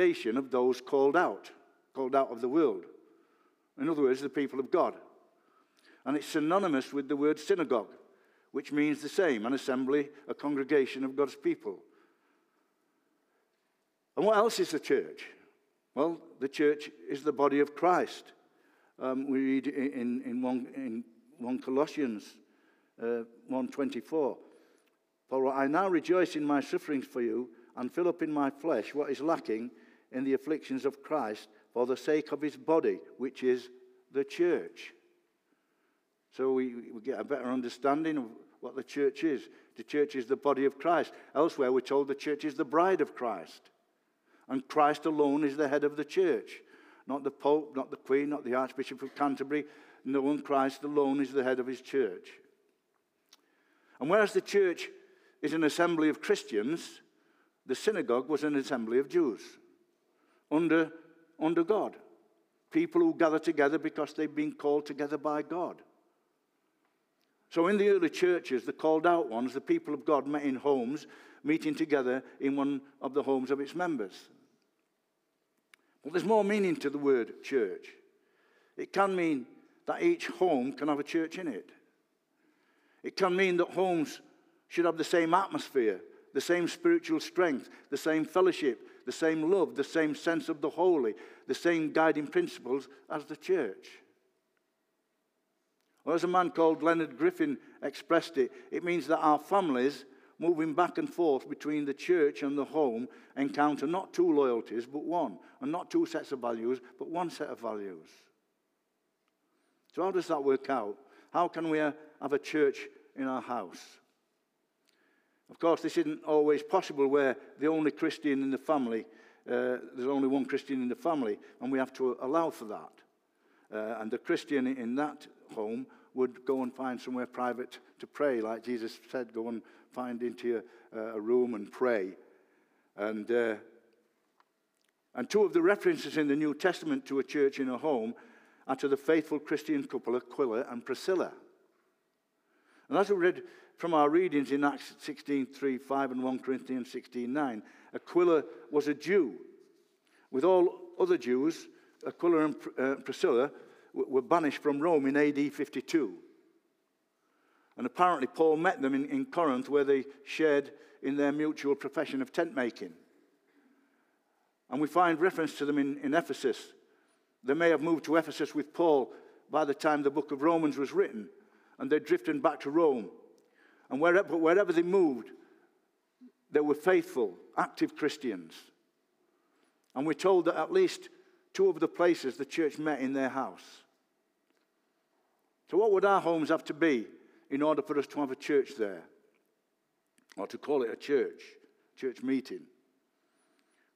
of those called out, called out of the world. In other words, the people of God. And it's synonymous with the word synagogue, which means the same an assembly, a congregation of God's people. And what else is the church? Well, the church is the body of Christ. Um, we read in, in, one, in 1 Colossians uh, 1.24, Paul, I now rejoice in my sufferings for you and fill up in my flesh what is lacking in the afflictions of Christ for the sake of his body, which is the church. So we, we get a better understanding of what the church is. The church is the body of Christ. Elsewhere, we're told the church is the bride of Christ. And Christ alone is the head of the church. Not the Pope, not the Queen, not the Archbishop of Canterbury. No one, Christ alone is the head of his church. And whereas the church is an assembly of Christians, the synagogue was an assembly of Jews under, under God. People who gather together because they've been called together by God. So, in the early churches, the called out ones, the people of God met in homes, meeting together in one of the homes of its members. But there's more meaning to the word church. It can mean that each home can have a church in it. It can mean that homes should have the same atmosphere, the same spiritual strength, the same fellowship, the same love, the same sense of the holy, the same guiding principles as the church. Or as a man called Leonard Griffin expressed it, it means that our families, moving back and forth between the church and the home, encounter not two loyalties, but one, and not two sets of values, but one set of values. So, how does that work out? How can we uh, have a church in our house? Of course, this isn't always possible where the only Christian in the family, uh, there's only one Christian in the family, and we have to allow for that. Uh, and the Christian in that home would go and find somewhere private to pray, like Jesus said, go and find into a, a room and pray. And, uh, and two of the references in the New Testament to a church in a home are to the faithful Christian couple Aquila and Priscilla. And as we read from our readings in Acts 16 3, 5, and 1 Corinthians 16 9, Aquila was a Jew. With all other Jews, Aquila and uh, Priscilla were banished from Rome in AD 52. And apparently, Paul met them in, in Corinth where they shared in their mutual profession of tent making. And we find reference to them in, in Ephesus. They may have moved to Ephesus with Paul by the time the book of Romans was written, and they drifted back to Rome. And wherever, wherever they moved, they were faithful, active Christians. And we're told that at least two of the places the church met in their house. So, what would our homes have to be in order for us to have a church there? Or to call it a church, church meeting?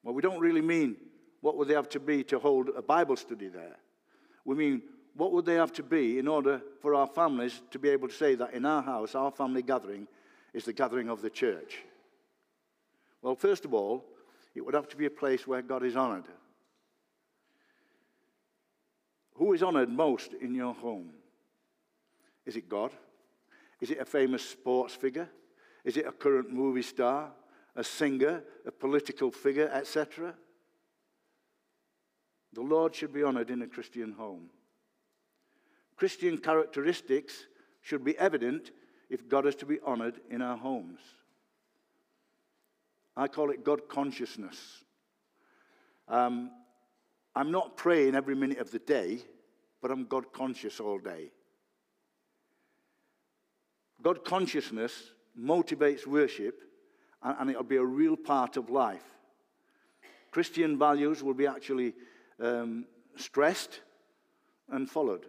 Well, we don't really mean what would they have to be to hold a Bible study there. We mean what would they have to be in order for our families to be able to say that in our house, our family gathering is the gathering of the church? Well, first of all, it would have to be a place where God is honored. Who is honored most in your home? Is it God? Is it a famous sports figure? Is it a current movie star, a singer, a political figure, etc.? The Lord should be honored in a Christian home. Christian characteristics should be evident if God is to be honored in our homes. I call it God consciousness. Um, I'm not praying every minute of the day, but I'm God conscious all day. God consciousness motivates worship, and, and it'll be a real part of life. Christian values will be actually um, stressed and followed.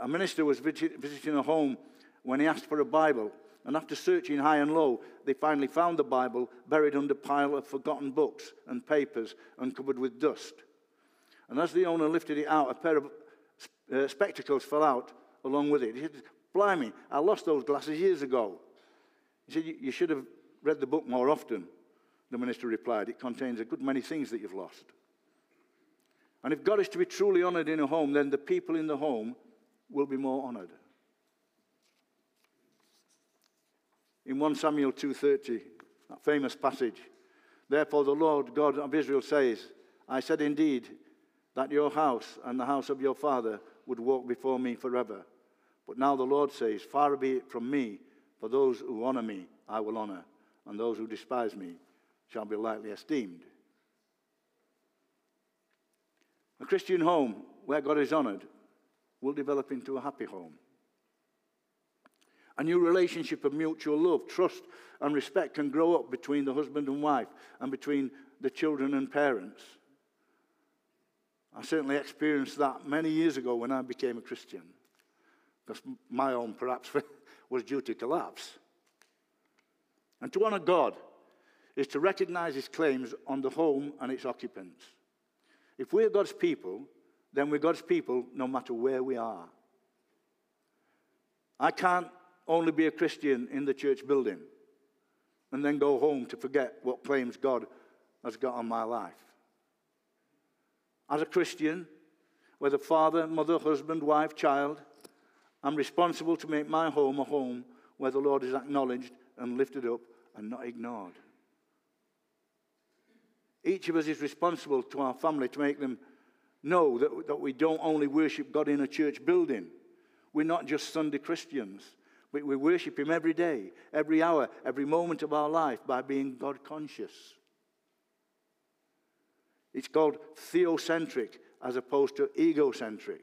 A minister was visiting a home when he asked for a Bible, and after searching high and low, they finally found the Bible buried under a pile of forgotten books and papers and covered with dust. And as the owner lifted it out, a pair of uh, spectacles fell out along with it. He said, Blimey, I lost those glasses years ago. He said, You should have read the book more often. The minister replied, It contains a good many things that you've lost. And if God is to be truly honored in a home, then the people in the home will be more honored. In 1 Samuel 2:30, that famous passage, Therefore, the Lord God of Israel says, I said indeed that your house and the house of your father would walk before me forever. But now the Lord says, Far be it from me, for those who honor me I will honor, and those who despise me shall be lightly esteemed. A Christian home where God is honored will develop into a happy home. A new relationship of mutual love, trust, and respect can grow up between the husband and wife and between the children and parents. I certainly experienced that many years ago when I became a Christian, because my home perhaps was due to collapse. And to honor God is to recognize his claims on the home and its occupants. If we're God's people, then we're God's people no matter where we are. I can't only be a Christian in the church building and then go home to forget what claims God has got on my life. As a Christian, whether father, mother, husband, wife, child, I'm responsible to make my home a home where the Lord is acknowledged and lifted up and not ignored. Each of us is responsible to our family to make them know that, that we don't only worship God in a church building. We're not just Sunday Christians. We, we worship Him every day, every hour, every moment of our life by being God conscious. It's called theocentric as opposed to egocentric.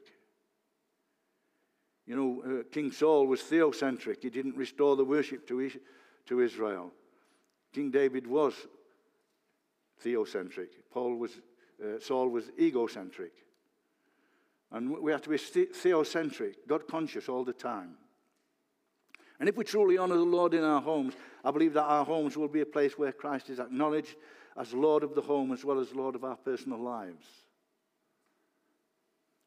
You know, uh, King Saul was theocentric. He didn't restore the worship to, to Israel. King David was theocentric. Paul was, uh, Saul was egocentric. And we have to be theocentric, God conscious all the time. And if we truly honor the Lord in our homes, I believe that our homes will be a place where Christ is acknowledged as Lord of the home as well as Lord of our personal lives.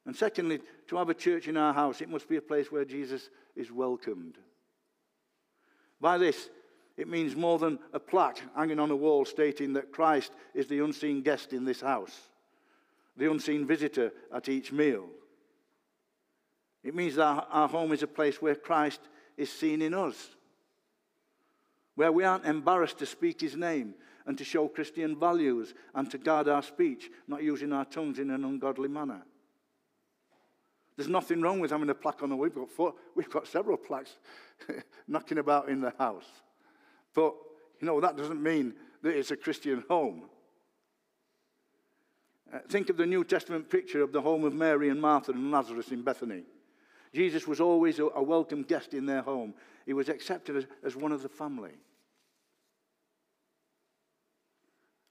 And secondly, to have a church in our house, it must be a place where Jesus is welcomed. By this, it means more than a plaque hanging on a wall stating that Christ is the unseen guest in this house, the unseen visitor at each meal. It means that our home is a place where Christ is seen in us, where we aren't embarrassed to speak his name and to show Christian values and to guard our speech, not using our tongues in an ungodly manner. There's nothing wrong with having a plaque on the wall. We've got, four, we've got several plaques knocking about in the house. But, you know, that doesn't mean that it's a Christian home. Uh, think of the New Testament picture of the home of Mary and Martha and Lazarus in Bethany. Jesus was always a, a welcome guest in their home, he was accepted as, as one of the family.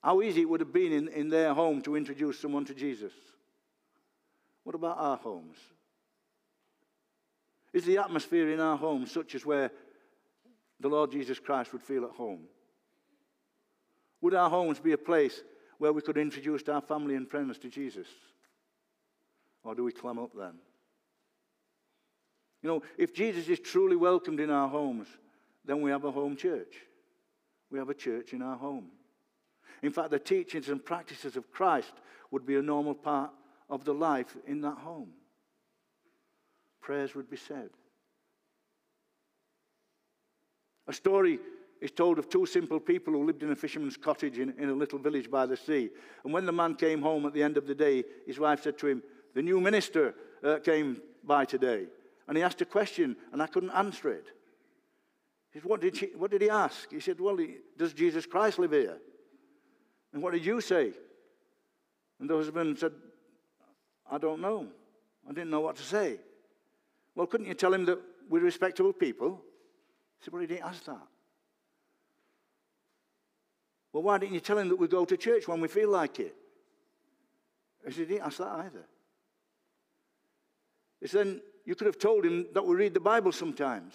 How easy it would have been in, in their home to introduce someone to Jesus. What about our homes? Is the atmosphere in our homes such as where the Lord Jesus Christ would feel at home? Would our homes be a place where we could introduce our family and friends to Jesus? Or do we clam up then? You know, if Jesus is truly welcomed in our homes, then we have a home church. We have a church in our home. In fact, the teachings and practices of Christ would be a normal part of the life in that home. Prayers would be said. A story is told of two simple people who lived in a fisherman's cottage in, in a little village by the sea. And when the man came home at the end of the day, his wife said to him, The new minister uh, came by today. And he asked a question, and I couldn't answer it. He said, What did, she, what did he ask? He said, Well, he, does Jesus Christ live here? And what did you say? And the husband said, I don't know. I didn't know what to say. Well, couldn't you tell him that we're respectable people? He said, Well, he didn't ask that. Well, why didn't you tell him that we go to church when we feel like it? He said, He didn't ask that either. He said, Then you could have told him that we read the Bible sometimes.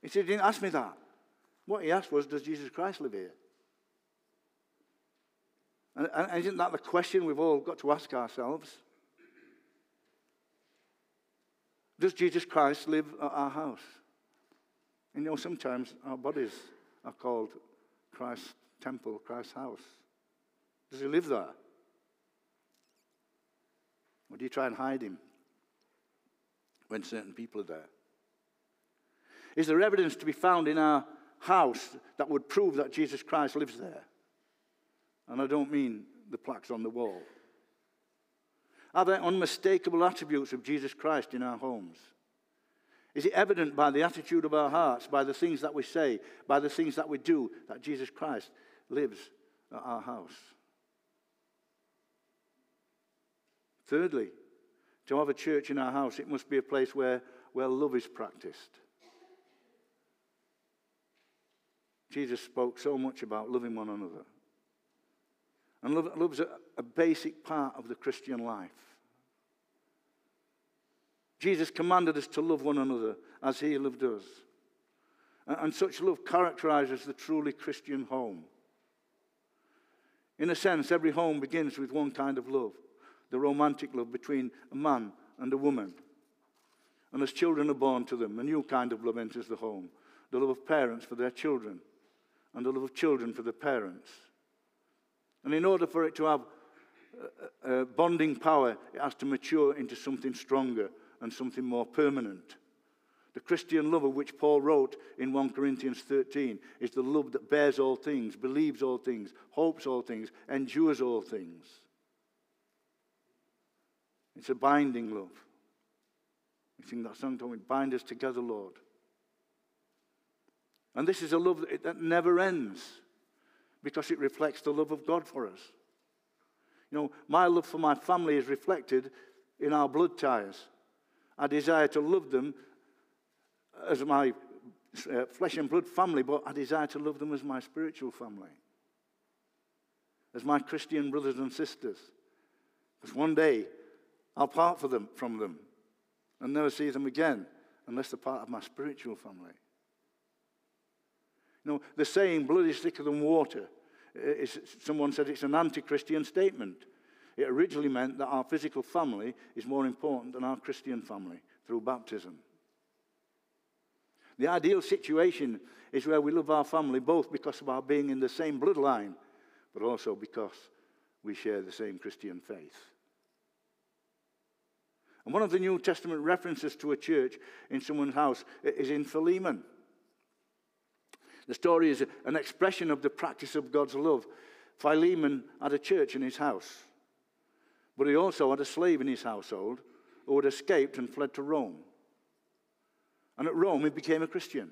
He said, He didn't ask me that. What he asked was, Does Jesus Christ live here? And, and isn't that the question we've all got to ask ourselves? Does Jesus Christ live at our house? You know, sometimes our bodies are called Christ's temple, Christ's house. Does he live there? Or do you try and hide him when certain people are there? Is there evidence to be found in our house that would prove that Jesus Christ lives there? And I don't mean the plaques on the wall. Are there unmistakable attributes of Jesus Christ in our homes? Is it evident by the attitude of our hearts, by the things that we say, by the things that we do, that Jesus Christ lives at our house? Thirdly, to have a church in our house, it must be a place where, where love is practiced. Jesus spoke so much about loving one another. And love, love's a, a basic part of the Christian life. Jesus commanded us to love one another as he loved us. And, such love characterizes the truly Christian home. In a sense, every home begins with one kind of love the romantic love between a man and a woman. And as children are born to them, a new kind of love enters the home the love of parents for their children, and the love of children for their parents. And in order for it to have a bonding power, it has to mature into something stronger and something more permanent. The Christian love of which Paul wrote in 1 Corinthians 13 is the love that bears all things, believes all things, hopes all things, endures all things. It's a binding love. You sing that song, don't we? Bind us together, Lord. And this is a love that never ends because it reflects the love of God for us. You know, my love for my family is reflected in our blood ties. I desire to love them as my uh, flesh and blood family, but I desire to love them as my spiritual family, as my Christian brothers and sisters. Because one day I'll part for them, from them and never see them again unless they're part of my spiritual family. You know, the saying, blood is thicker than water, is, someone said it's an anti Christian statement. It originally meant that our physical family is more important than our Christian family through baptism. The ideal situation is where we love our family both because of our being in the same bloodline, but also because we share the same Christian faith. And one of the New Testament references to a church in someone's house is in Philemon. The story is an expression of the practice of God's love. Philemon had a church in his house, but he also had a slave in his household who had escaped and fled to Rome. And at Rome, he became a Christian.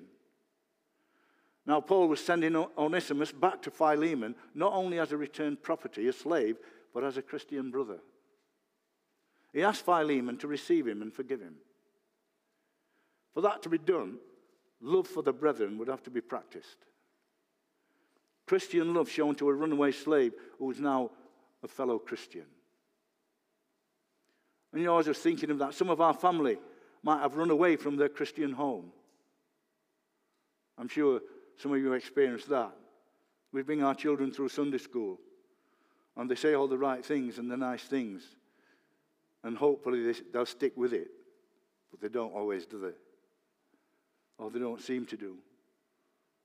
Now, Paul was sending Onesimus back to Philemon, not only as a returned property, a slave, but as a Christian brother. He asked Philemon to receive him and forgive him. For that to be done, love for the brethren would have to be practiced. Christian love shown to a runaway slave who is now a fellow Christian. And you know, I was just thinking of that. Some of our family might have run away from their Christian home. I'm sure some of you experienced that. We bring our children through Sunday school, and they say all the right things and the nice things, and hopefully they'll stick with it. But they don't always, do they? or they don't seem to do.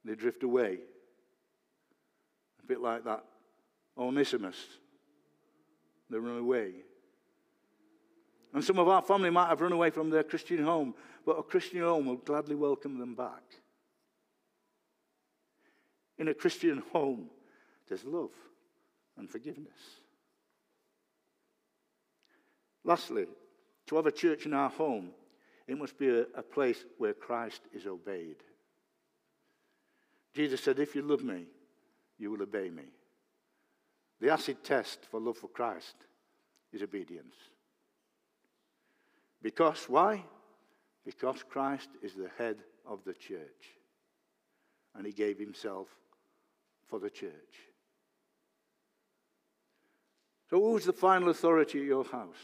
They drift away. A bit like that Onesimus. They run away. And some of our family might have run away from their Christian home, but a Christian home will gladly welcome them back. In a Christian home, there's love and forgiveness. Lastly, to have a church in our home it must be a, a place where Christ is obeyed. Jesus said, If you love me, you will obey me. The acid test for love for Christ is obedience. Because, why? Because Christ is the head of the church. And he gave himself for the church. So, who's the final authority at your house?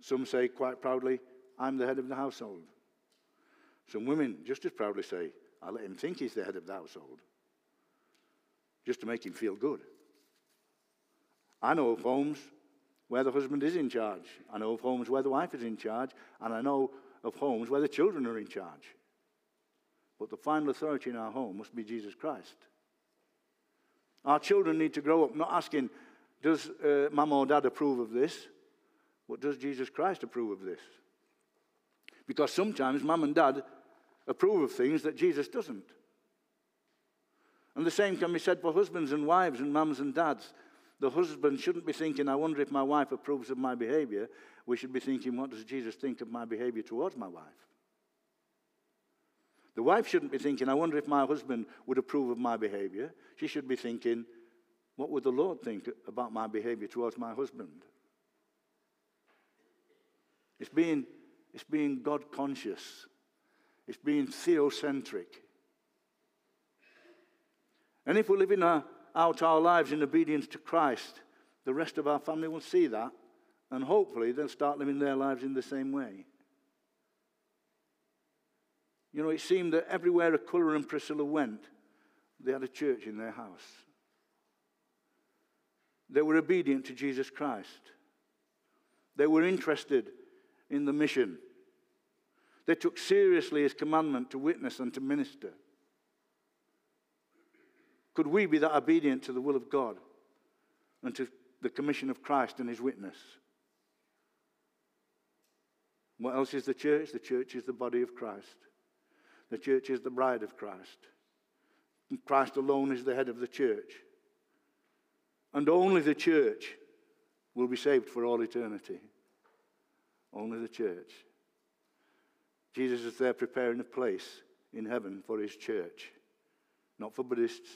Some say quite proudly, I'm the head of the household. Some women just as proudly say, I let him think he's the head of the household, just to make him feel good. I know of homes where the husband is in charge. I know of homes where the wife is in charge. And I know of homes where the children are in charge. But the final authority in our home must be Jesus Christ. Our children need to grow up not asking, does uh, mum or dad approve of this? But does Jesus Christ approve of this? Because sometimes mum and dad approve of things that Jesus doesn't. And the same can be said for husbands and wives and mums and dads. The husband shouldn't be thinking, I wonder if my wife approves of my behavior. We should be thinking, what does Jesus think of my behavior towards my wife? The wife shouldn't be thinking, I wonder if my husband would approve of my behavior. She should be thinking, what would the Lord think about my behavior towards my husband? It's being, it's being God conscious, it's being theocentric. And if we live in our, out our lives in obedience to Christ, the rest of our family will see that, and hopefully they'll start living their lives in the same way. You know, it seemed that everywhere Aquila and Priscilla went, they had a church in their house. They were obedient to Jesus Christ. They were interested in the mission. They took seriously his commandment to witness and to minister. Could we be that obedient to the will of God and to the commission of Christ and his witness? What else is the church? The church is the body of Christ. The church is the bride of Christ. And Christ alone is the head of the church. And only the church will be saved for all eternity. Only the church. Jesus is there preparing a place in heaven for his church. Not for Buddhists,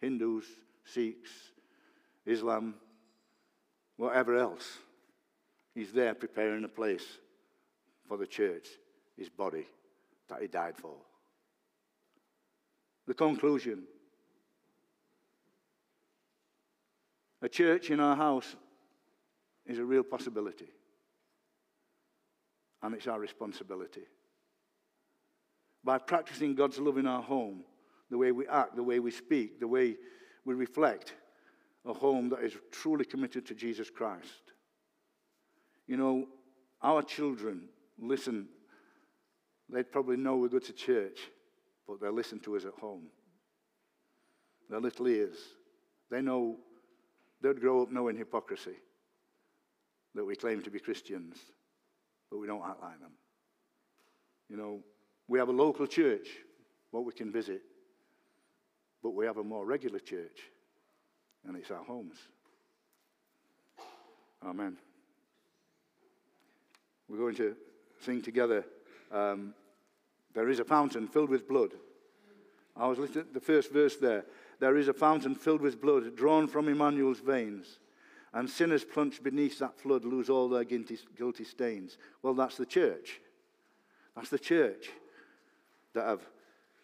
Hindus, Sikhs, Islam, whatever else. He's there preparing a place for the church, his body that he died for. The conclusion a church in our house is a real possibility, and it's our responsibility. By practicing God's love in our home, the way we act, the way we speak, the way we reflect, a home that is truly committed to Jesus Christ. You know, our children listen, they'd probably know we go to church but they'll listen to us at home. Their little ears, they know, they'd grow up knowing hypocrisy, that we claim to be Christians, but we don't act like them. You know, we have a local church, what we can visit, but we have a more regular church, and it's our homes. Amen. We're going to sing together. Um, there is a fountain filled with blood. I was listening to the first verse there. There is a fountain filled with blood drawn from Emmanuel's veins, and sinners plunged beneath that flood lose all their guilty, guilty stains. Well, that's the church. That's the church that have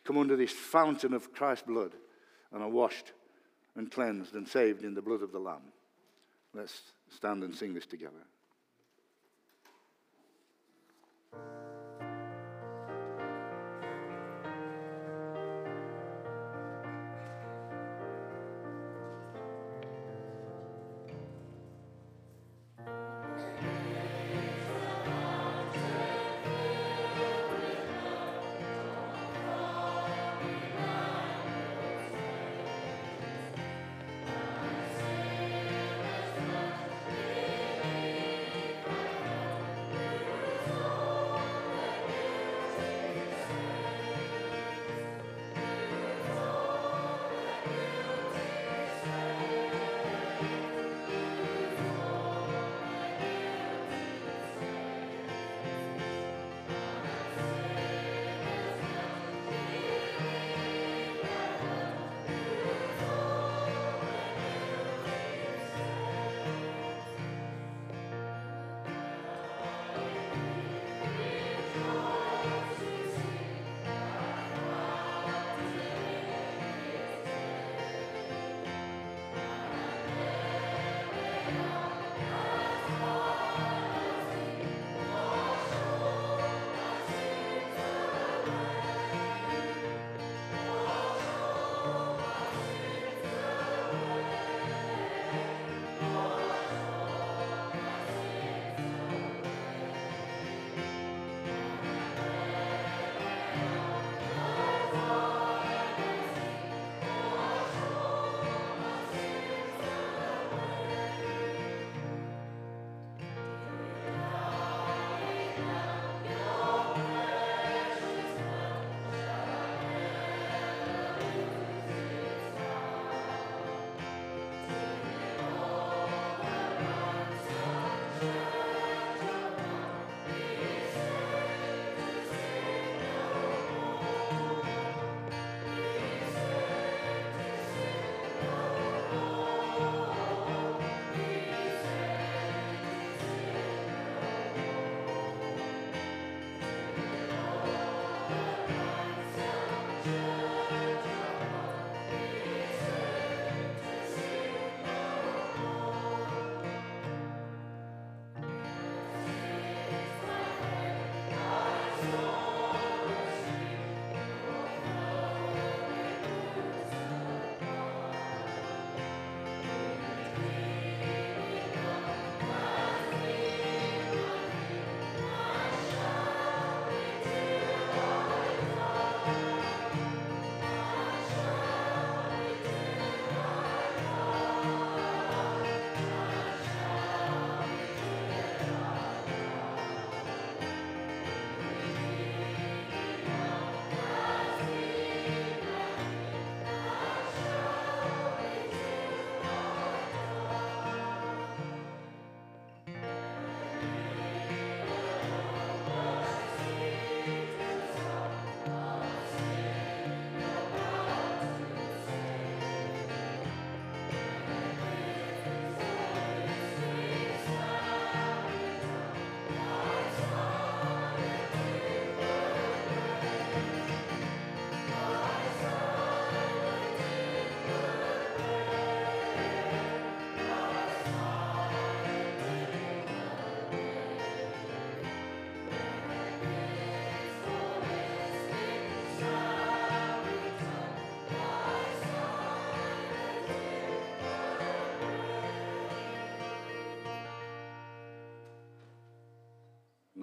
come under this fountain of Christ's blood and are washed and cleansed and saved in the blood of the Lamb. Let's stand and sing this together.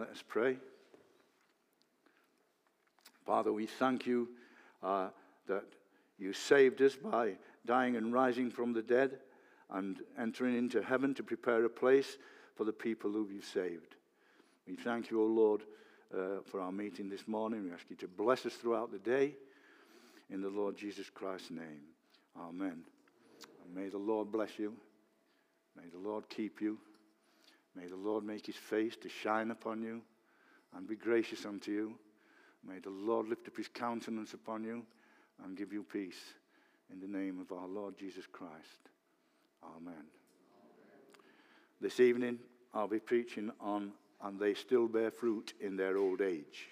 Let us pray. Father, we thank you uh, that you saved us by dying and rising from the dead and entering into heaven to prepare a place for the people who you've saved. We thank you, O Lord, uh, for our meeting this morning. We ask you to bless us throughout the day. In the Lord Jesus Christ's name. Amen. And may the Lord bless you. May the Lord keep you. May the Lord make his face to shine upon you and be gracious unto you. May the Lord lift up his countenance upon you and give you peace. In the name of our Lord Jesus Christ. Amen. This evening, I'll be preaching on, and they still bear fruit in their old age.